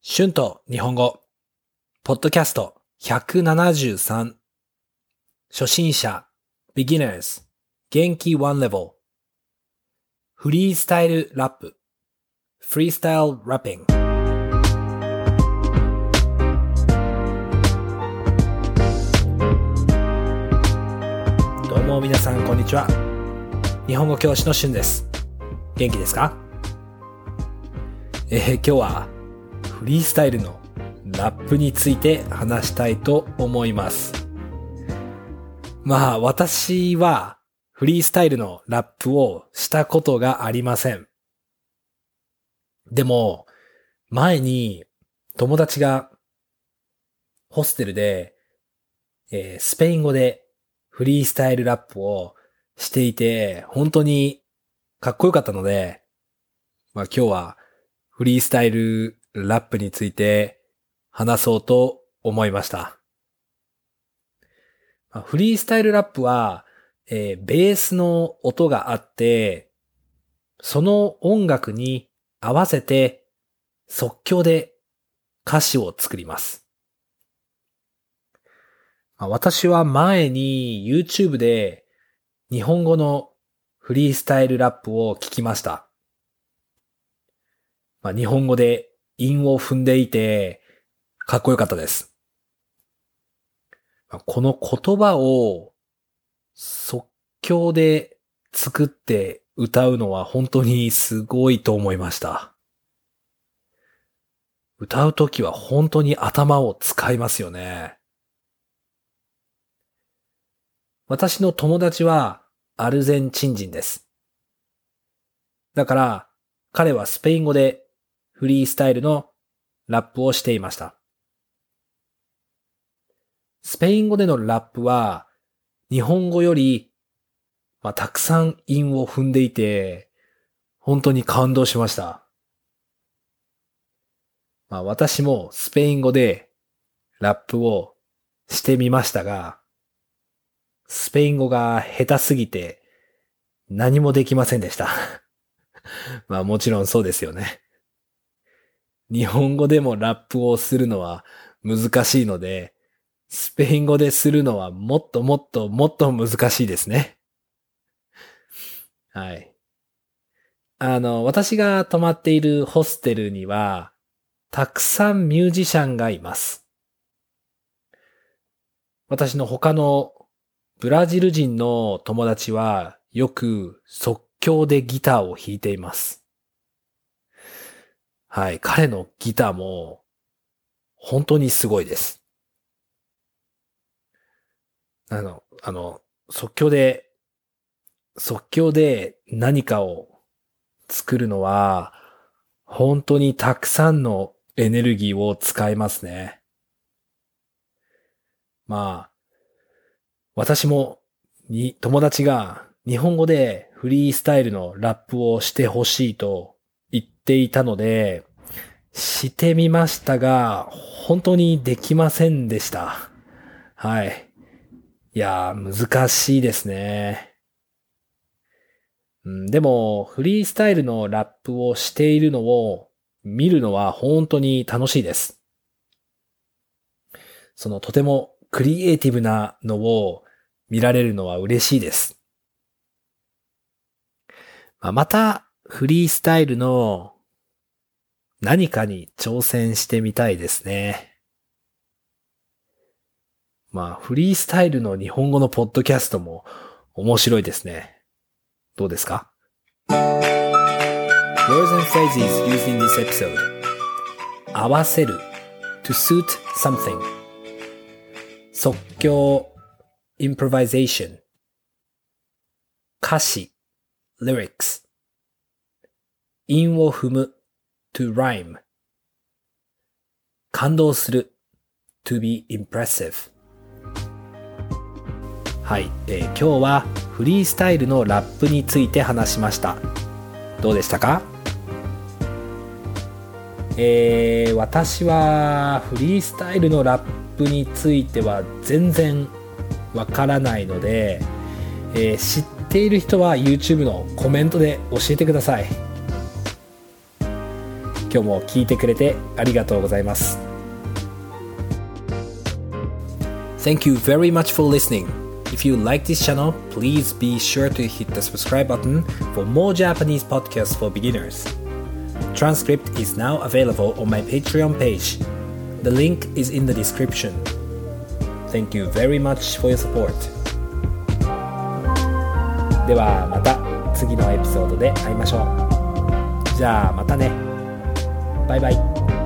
春と日本語、ポッドキャスト。173、初心者、beginners、元気。one level、フリースタイルラップ、フリースタイルラッピング。どうも皆さんこんにちは。日本語教師の春です。元気ですか？えー今日はフリースタイルのラップについて話したいと思います。まあ私はフリースタイルのラップをしたことがありません。でも前に友達がホステルで、えースペイン語でフリースタイルラップをしていて本当にかっこよかったので、まあ今日はフリースタイルラップについて話そうと思いました。フリースタイルラップは、えーベースの音があって、その音楽に合わせて即興で歌詞を作ります。私は前に YouTube で日本語のフリースタイルラップを聞きました。まあ、日本語で韻を踏んでいて、かっこよかったです。この言葉を即興で作って歌うのは本当にすごいと思いました。歌うときは本当に頭を使いますよね。私の友達はアルゼンチン人です。だから彼はスペイン語でフリースタイルのラップをしていました。スペイン語でのラップは日本語より、まあ、たくさん韻を踏んでいて本当に感動しました。まあ、私もスペイン語でラップをしてみましたが、スペイン語が下手すぎて何もできませんでした。まあもちろんそうですよね。日本語でもラップをするのは難しいので、スペイン語でするのはもっともっともっと難しいですね。はい。あの、私が泊まっているホステルには、たくさんミュージシャンがいます。私の他のブラジル人の友達はよく即興でギターを弾いています。はい、彼のギターも本当にすごいです。あの、あの、即興で、即興で何かを作るのは本当にたくさんのエネルギーを使いますね。まあ、私もに友達が日本語でフリースタイルのラップをしてほしいとっていたので、してみましたが、本当にできませんでした。はい。いやー、難しいですね。うんでも、フリースタイルのラップをしているのを見るのは本当に楽しいです。そのとてもクリエイティブなのを見られるのは嬉しいです。まあまた、フリースタイルの何かに挑戦してみたいですね。まあ、フリースタイルの日本語のポッドキャストも面白いですね。どうですか Words and phrases used in this episode 合わせる to suit something 即興 improvisation 歌詞 lyrics 韻を踏む to rhyme. 感動する。to be impressive. はい、えー今日はフリースタイルのラップについて話しました。どうでしたか？えー私はフリースタイルのラップについては全然わからないので、えー知っている人は YouTube のコメントで教えてください。今日も聞いてくれてありがとうございます Thank you very much for listening If you like this channel, please be sure to hit the subscribe button for more Japanese podcasts for beginners. Transcript is now available on my Patreon page. The link is in the description. Thank you very much for your support. ではまた次のエピソードで会いましょう。じゃあまたね。 バイバイ。